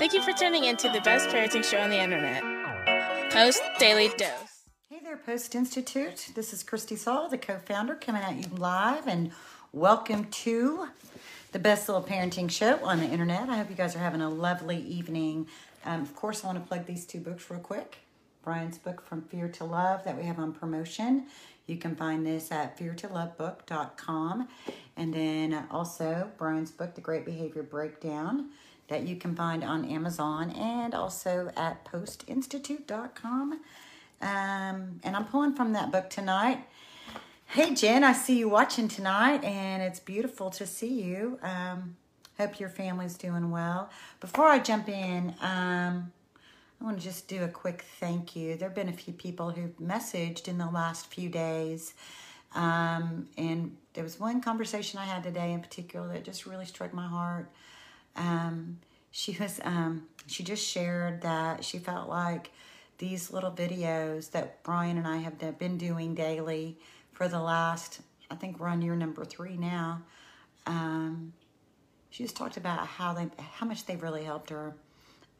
Thank you for tuning in to the best parenting show on the internet, Post Daily Dose. Hey there, Post Institute. This is Christy Saul, the co founder, coming at you live, and welcome to the best little parenting show on the internet. I hope you guys are having a lovely evening. Um, of course, I want to plug these two books real quick Bryan's book, From Fear to Love, that we have on promotion. You can find this at feartolovebook.com. And then also Bryan's book, The Great Behavior Breakdown, that you can find on Amazon and also at postinstitute.com. Um, and I'm pulling from that book tonight. Hey, Jen, I see you watching tonight, and it's beautiful to see you. Um, hope your family's doing well. Before I jump in, um, I want to just do a quick thank you. There have been a few people who've messaged in the last few days. Um, and there was one conversation I had today in particular that just really struck my heart. Um, she was, um, she just shared that she felt like these little videos that Bryan and I have been doing daily for the last, I think we're on year number three now. Um, she just talked about how they, how much they've really helped her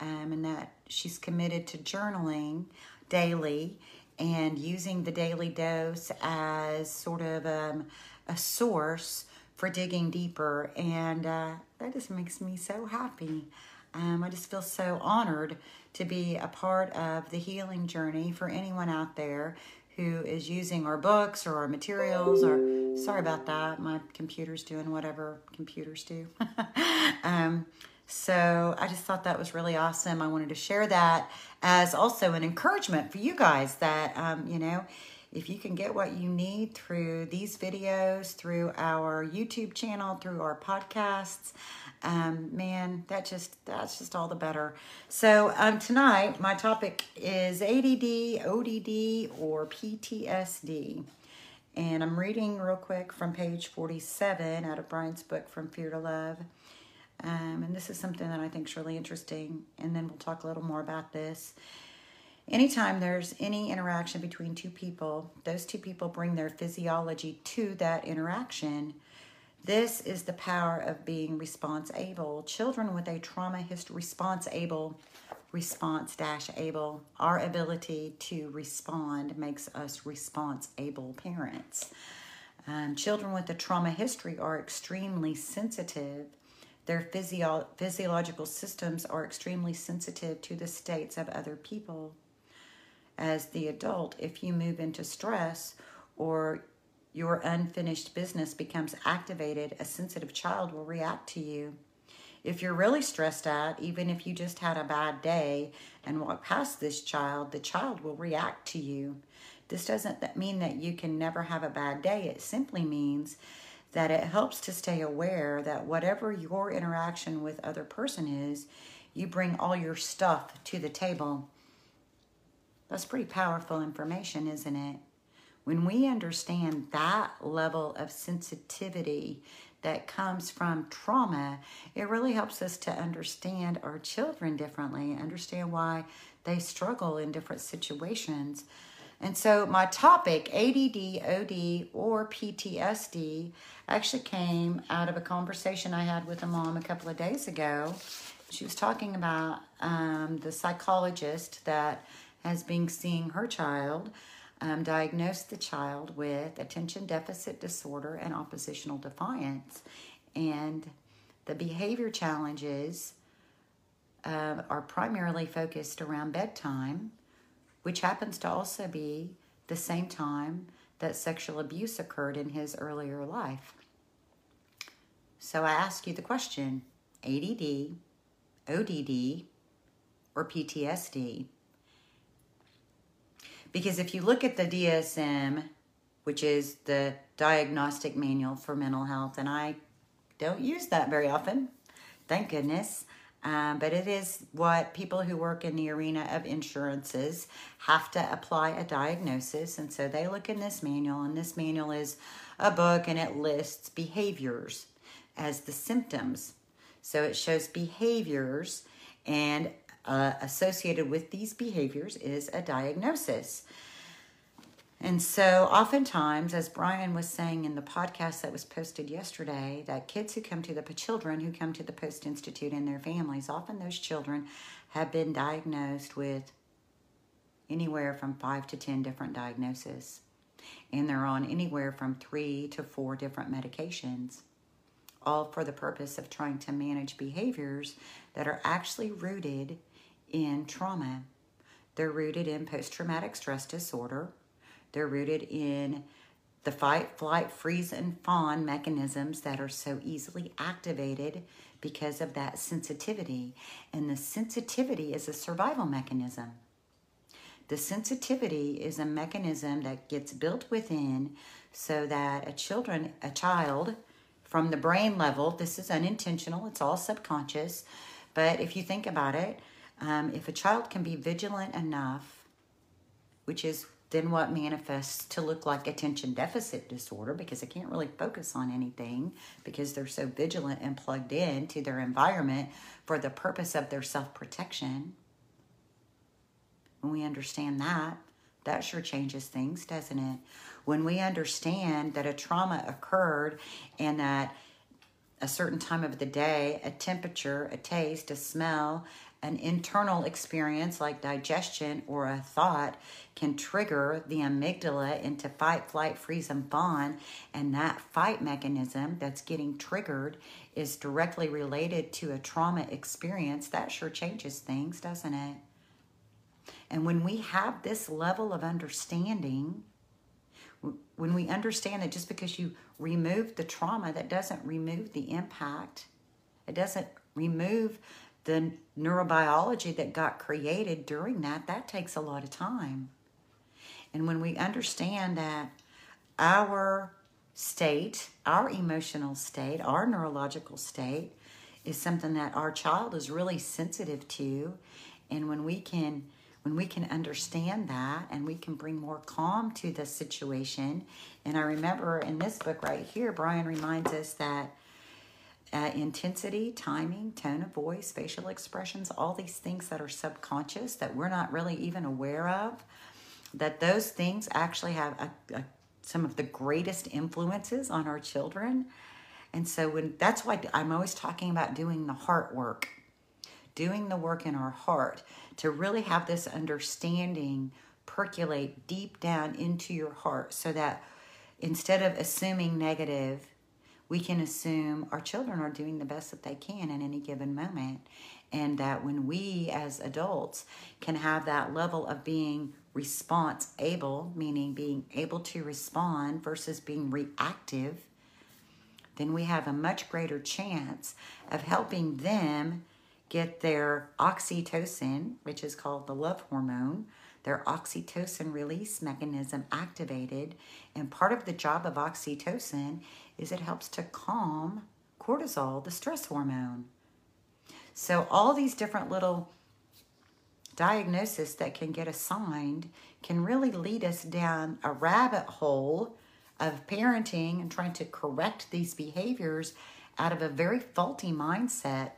um, and that she's committed to journaling daily and using the daily dose as sort of um, a source for digging deeper. And uh, that just makes me so happy. Um, I just feel so honored to be a part of the healing journey for anyone out there who is using our books or our materials or sorry about that my computer's doing whatever computers do um, so I just thought that was really awesome. I wanted to share that as also an encouragement for you guys that, um, you know, if you can get what you need through these videos, through our YouTube channel, through our podcasts, um, man, that just that's just all the better. So um, tonight, my topic is ADD, ODD, or PTSD. And I'm reading real quick from page 47 out of Bryan's book, From Fear to Love. Um, and this is something that I think is really interesting. And then we'll talk a little more about this. Anytime there's any interaction between two people, those two people bring their physiology to that interaction. This is the power of being response able. Children with a trauma history, response able, response dash able, our ability to respond makes us response able parents. Um, children with a trauma history are extremely sensitive their physio- physiological systems are extremely sensitive to the states of other people. As the adult, if you move into stress or your unfinished business becomes activated, a sensitive child will react to you. If you're really stressed out, even if you just had a bad day and walk past this child, the child will react to you. This doesn't mean that you can never have a bad day. It simply means that it helps to stay aware that whatever your interaction with other person is, you bring all your stuff to the table. That's pretty powerful information, isn't it? When we understand that level of sensitivity that comes from trauma, it really helps us to understand our children differently, understand why they struggle in different situations. And so my topic, ADD, OD, or PTSD, actually came out of a conversation I had with a mom a couple of days ago. She was talking about um, the psychologist that has been seeing her child um, diagnosed the child with attention deficit disorder and oppositional defiance. And the behavior challenges uh, are primarily focused around bedtime, which happens to also be the same time that sexual abuse occurred in his earlier life. So I ask you the question ADD, ODD, or PTSD? Because if you look at the DSM, which is the Diagnostic Manual for Mental Health, and I don't use that very often, thank goodness. Um, but it is what people who work in the arena of insurances have to apply a diagnosis. And so they look in this manual, and this manual is a book and it lists behaviors as the symptoms. So it shows behaviors, and uh, associated with these behaviors is a diagnosis. And so, oftentimes, as Bryan was saying in the podcast that was posted yesterday, that kids who come to the children who come to the Post Institute and their families, often those children have been diagnosed with anywhere from five to 10 different diagnoses. And they're on anywhere from three to four different medications, all for the purpose of trying to manage behaviors that are actually rooted in trauma. They're rooted in post traumatic stress disorder they're rooted in the fight, flight, freeze, and fawn mechanisms that are so easily activated because of that sensitivity. And the sensitivity is a survival mechanism. The sensitivity is a mechanism that gets built within so that a children, a child, from the brain level, this is unintentional, it's all subconscious. But if you think about it, um, if a child can be vigilant enough, which is then what manifests to look like attention deficit disorder because they can't really focus on anything because they're so vigilant and plugged in to their environment for the purpose of their self protection. When we understand that, that sure changes things, doesn't it? When we understand that a trauma occurred and that a certain time of the day, a temperature, a taste, a smell, an internal experience like digestion or a thought can trigger the amygdala into fight, flight, freeze, and fawn. And that fight mechanism that's getting triggered is directly related to a trauma experience. That sure changes things, doesn't it? And when we have this level of understanding, when we understand that just because you remove the trauma, that doesn't remove the impact, it doesn't remove the neurobiology that got created during that, that takes a lot of time. And when we understand that our state, our emotional state, our neurological state is something that our child is really sensitive to, and when we can when we can understand that and we can bring more calm to the situation. And I remember in this book right here, Bryan reminds us that uh, intensity, timing, tone of voice, facial expressions, all these things that are subconscious that we're not really even aware of, that those things actually have a, a, some of the greatest influences on our children. And so when that's why I'm always talking about doing the heart work, doing the work in our heart to really have this understanding percolate deep down into your heart so that instead of assuming negative we can assume our children are doing the best that they can in any given moment. And that when we as adults can have that level of being response able, meaning being able to respond versus being reactive, then we have a much greater chance of helping them get their oxytocin, which is called the love hormone, their oxytocin release mechanism activated. And part of the job of oxytocin is it helps to calm cortisol, the stress hormone. So, all these different little diagnoses that can get assigned can really lead us down a rabbit hole of parenting and trying to correct these behaviors out of a very faulty mindset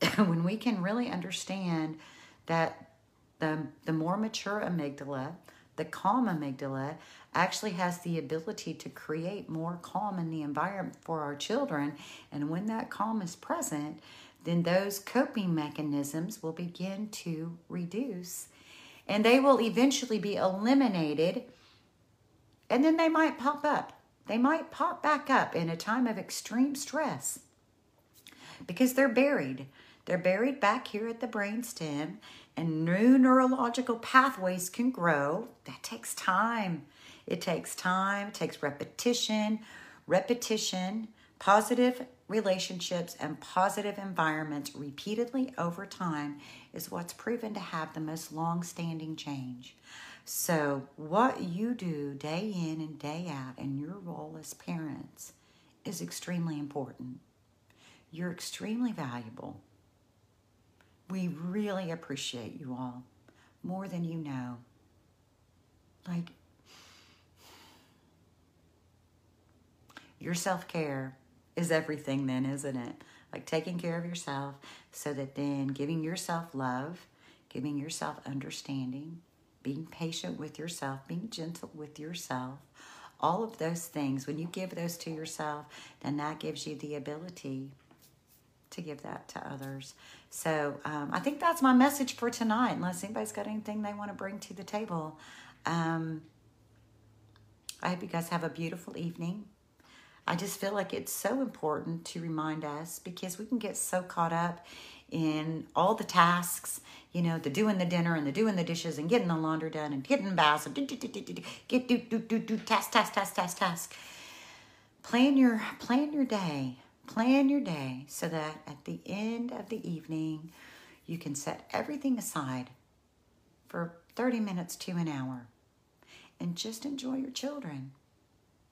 when we can really understand that the, the more mature amygdala, the calm amygdala, actually has the ability to create more calm in the environment for our children. And when that calm is present, then those coping mechanisms will begin to reduce and they will eventually be eliminated. And then they might pop up. They might pop back up in a time of extreme stress because they're buried. They're buried back here at the brainstem, and new neurological pathways can grow. That takes time. It takes time, it takes repetition. Repetition, positive relationships, and positive environments repeatedly over time is what's proven to have the most long standing change. So, what you do day in and day out in your role as parents is extremely important. You're extremely valuable. We really appreciate you all more than you know. Like, your self care is everything, then, isn't it? Like taking care of yourself so that then giving yourself love, giving yourself understanding, being patient with yourself, being gentle with yourself, all of those things, when you give those to yourself, then that gives you the ability to give that to others. So um, I think that's my message for tonight, unless anybody's got anything they want to bring to the table. Um, I hope you guys have a beautiful evening. I just feel like it's so important to remind us because we can get so caught up in all the tasks, you know, the doing the dinner and the doing the dishes and getting the laundry done and getting baths and do, do, do, do, do, get do, do, do, do, task, task, task, task, task. Plan your, plan your day. Plan your day so that at the end of the evening, you can set everything aside for 30 minutes to an hour and just enjoy your children.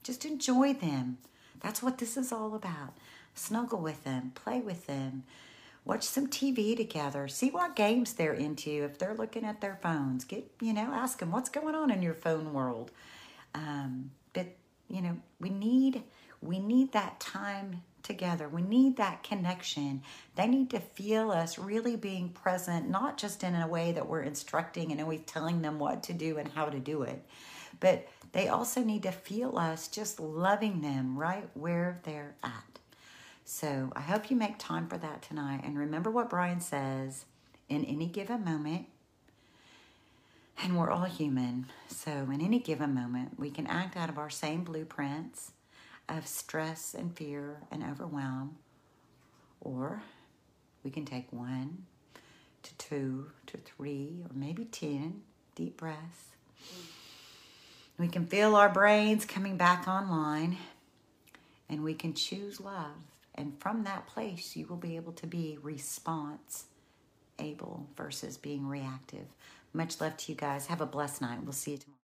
Just enjoy them. That's what this is all about. Snuggle with them, play with them, watch some TV together, see what games they're into. If they're looking at their phones, get, you know, ask them what's going on in your phone world. Um, but, you know, we need, we need that time together. We need that connection. They need to feel us really being present, not just in a way that we're instructing and always telling them what to do and how to do it, but they also need to feel us just loving them right where they're at. So I hope you make time for that tonight. And remember what Bryan says in any given moment, and we're all human. So in any given moment, we can act out of our same blueprints of stress and fear and overwhelm, or we can take one to two to three or maybe 10 deep breaths. We can feel our brains coming back online and we can choose love. And from that place, you will be able to be response able versus being reactive. Much love to you guys. Have a blessed night. We'll see you tomorrow.